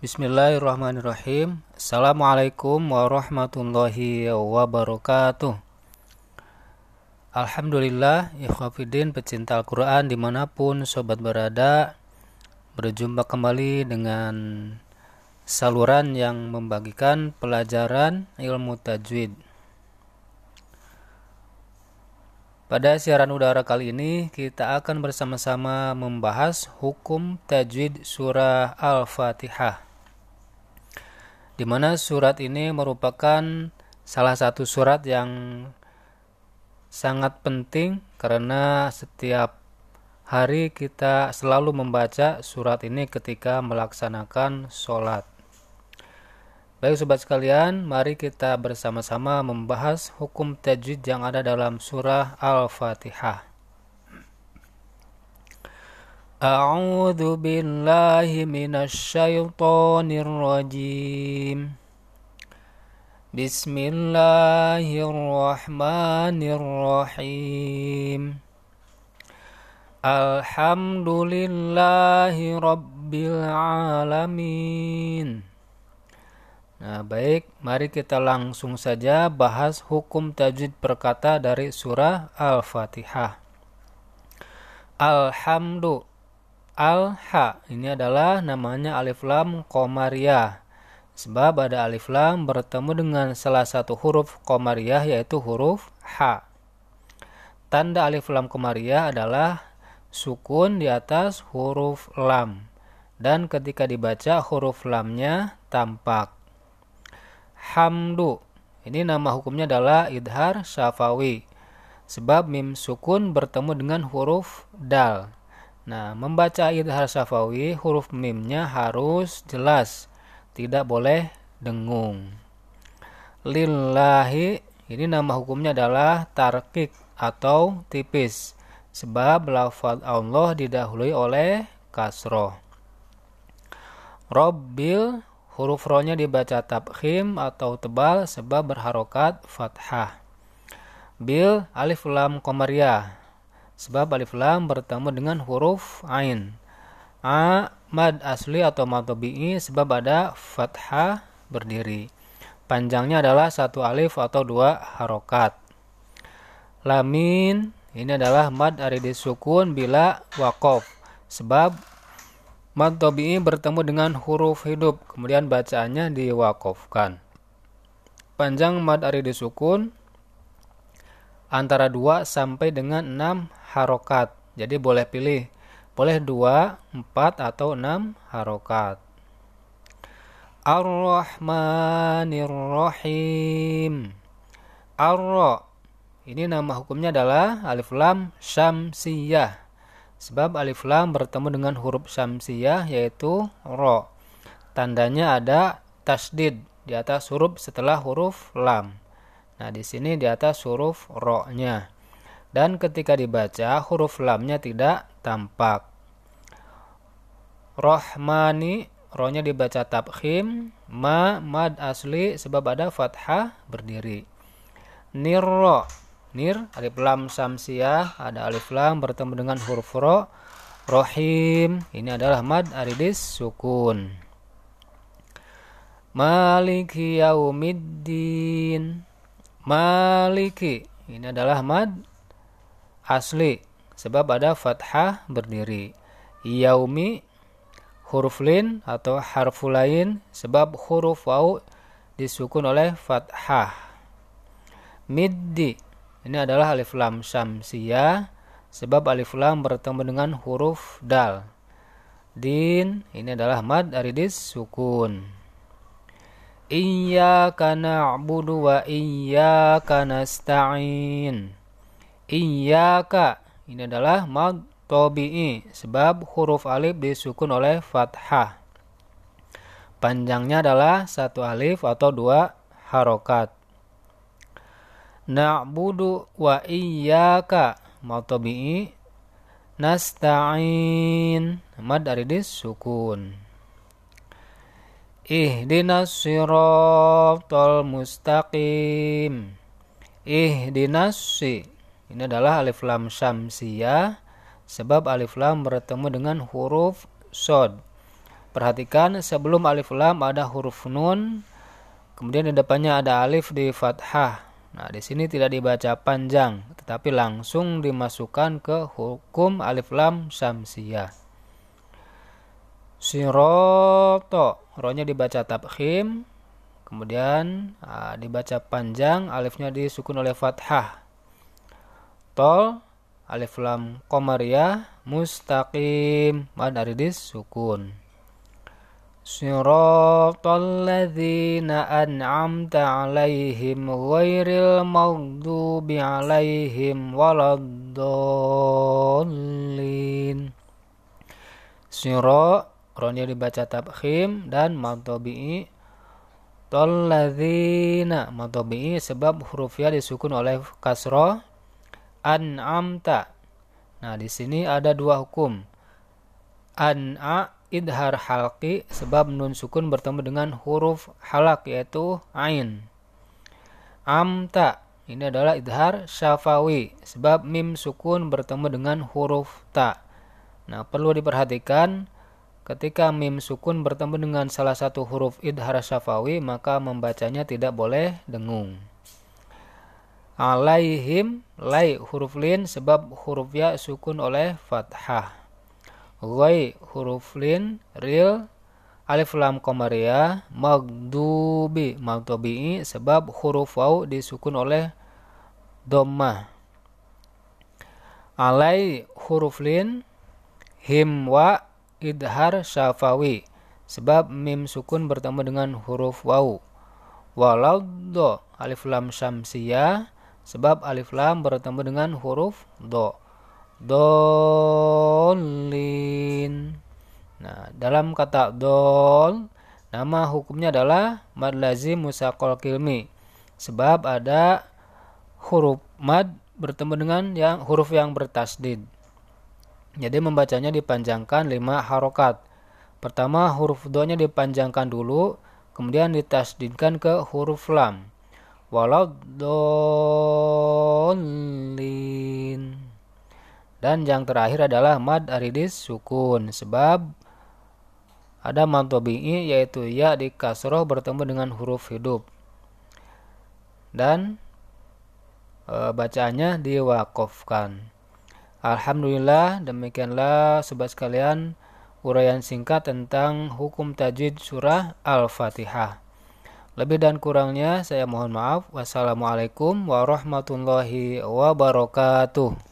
Bismillahirrahmanirrahim. Assalamualaikum warahmatullahi wabarakatuh. Alhamdulillah, ikhwafidin pecinta Al-Quran di mana pun sobat berada Berjumpa kembali dengan saluran yang membagikan pelajaran ilmu tajwid Pada siaran udara kali ini kita akan bersama-sama membahas hukum tajwid surah Al-Fatihah di mana surat ini merupakan salah satu surat yang sangat penting karena setiap hari kita selalu membaca surat ini ketika melaksanakan sholat. Baik sobat sekalian, mari kita bersama-sama membahas hukum tajwid yang ada dalam surah Al-Fatihah. أعوذ بالله من الشيطان الرجيم بسم الله الرحمن الرحيم الحمد لله رب العالمين Nah, baik, mari kita langsung saja bahas hukum tajwid perkata dari surah Al-Fatihah. Alhamdulillah Al-Ha ini adalah namanya alif lam komariah. Sebab ada alif lam bertemu dengan salah satu huruf komariah yaitu huruf H. Tanda alif lam komariah adalah sukun di atas huruf lam. Dan ketika dibaca huruf lamnya tampak. Hamdu. Ini nama hukumnya adalah idhar syafawi. Sebab mim sukun bertemu dengan huruf dal. Nah, membaca idhar syafawi, huruf mimnya harus jelas, tidak boleh dengung. Lillahi, ini nama hukumnya adalah tarkik atau tipis, sebab lafaz Allah didahului oleh kasroh. Robbil, huruf rohnya dibaca tabkhim atau tebal sebab berharokat fathah. Bil, alif lam komariah, sebab alif lam bertemu dengan huruf ain. A mad asli atau mad tabi'i sebab ada fathah berdiri. Panjangnya adalah satu alif atau dua harokat. Lamin ini adalah mad aridis sukun bila wakof. Sebab mad tabi'i bertemu dengan huruf hidup, kemudian bacaannya diwakofkan. Panjang mad aridis sukun antara 2 sampai dengan 6 harokat. Jadi boleh pilih, boleh dua, empat atau enam harokat. Ar-Rahmanir-Rahim. ar Ini nama hukumnya adalah alif lam syamsiyah. Sebab alif lam bertemu dengan huruf syamsiyah yaitu ro. Tandanya ada tasdid di atas huruf setelah huruf lam. Nah, di sini di atas huruf ro-nya dan ketika dibaca huruf lamnya tidak tampak. Rohmani, rohnya dibaca tabkhim, ma mad asli sebab ada fathah berdiri. Nirro, nir alif lam samsiah, ada alif lam bertemu dengan huruf ro. Rohim, ini adalah mad aridis sukun. Maliki yaumiddin. Maliki, ini adalah mad asli sebab ada fathah berdiri. Yaumi huruf lin atau harfu lain sebab huruf waw disukun oleh fathah. Middi ini adalah alif lam syamsiyah sebab alif lam bertemu dengan huruf dal. Din ini adalah mad aridis sukun. Iyyaka na'budu wa iyyaka nasta'in. Iyaka ini adalah mad tobi'i sebab huruf alif disukun oleh fathah. Panjangnya adalah satu alif atau dua harokat. Na'budu wa iyyaka mad tobi'i nasta'in mad dari disukun. Ihdinas siratal mustaqim. Ihdinas ini adalah alif lam syamsiyah sebab alif lam bertemu dengan huruf sod. Perhatikan sebelum alif lam ada huruf nun, kemudian di depannya ada alif di fathah. Nah, di sini tidak dibaca panjang, tetapi langsung dimasukkan ke hukum alif lam syamsiyah. Siroto, rohnya dibaca tabkhim, kemudian nah, dibaca panjang, alifnya disukun oleh fathah. Tol, alif lam komariah, mustaqim, mad aridis sukun. Ladzina an'amta alaihim ghairil maghdubi alaihim waladdallin. Sira Ronnya dibaca tabkhim dan matobi'i Talladzina matobi'i sebab huruf ya disukun oleh kasroh an'amta. Nah, di sini ada dua hukum. An'a idhar halqi sebab nun sukun bertemu dengan huruf halak yaitu ain. Amta ini adalah idhar syafawi sebab mim sukun bertemu dengan huruf ta. Nah, perlu diperhatikan Ketika mim sukun bertemu dengan salah satu huruf idhar syafawi, maka membacanya tidak boleh dengung. Alaihim, lai huruf lin sebab huruf ya sukun oleh fathah. Ghai huruf lin, ril, alif lam komariah, magdubi, magdubi sebab huruf waw disukun oleh dhammah. Alai huruf lin, him wa idhar syafawi sebab mim sukun bertemu dengan huruf waw. Walau do alif lam syamsiyah sebab alif lam bertemu dengan huruf do. Dolin. Nah, dalam kata dol nama hukumnya adalah mad lazim musaqal kilmi sebab ada huruf mad bertemu dengan yang huruf yang bertasdid. Jadi membacanya dipanjangkan 5 harokat. Pertama huruf do-nya dipanjangkan dulu, kemudian ditasdidkan ke huruf lam. Walau dolin. Dan yang terakhir adalah mad aridis sukun sebab ada mad tabi'i yaitu ya di kasroh bertemu dengan huruf hidup. Dan e, bacaannya diwakofkan. Alhamdulillah demikianlah sobat sekalian uraian singkat tentang hukum tajwid surah Al-Fatihah. Lebih dan kurangnya saya mohon maaf. Wassalamualaikum warahmatullahi wabarakatuh.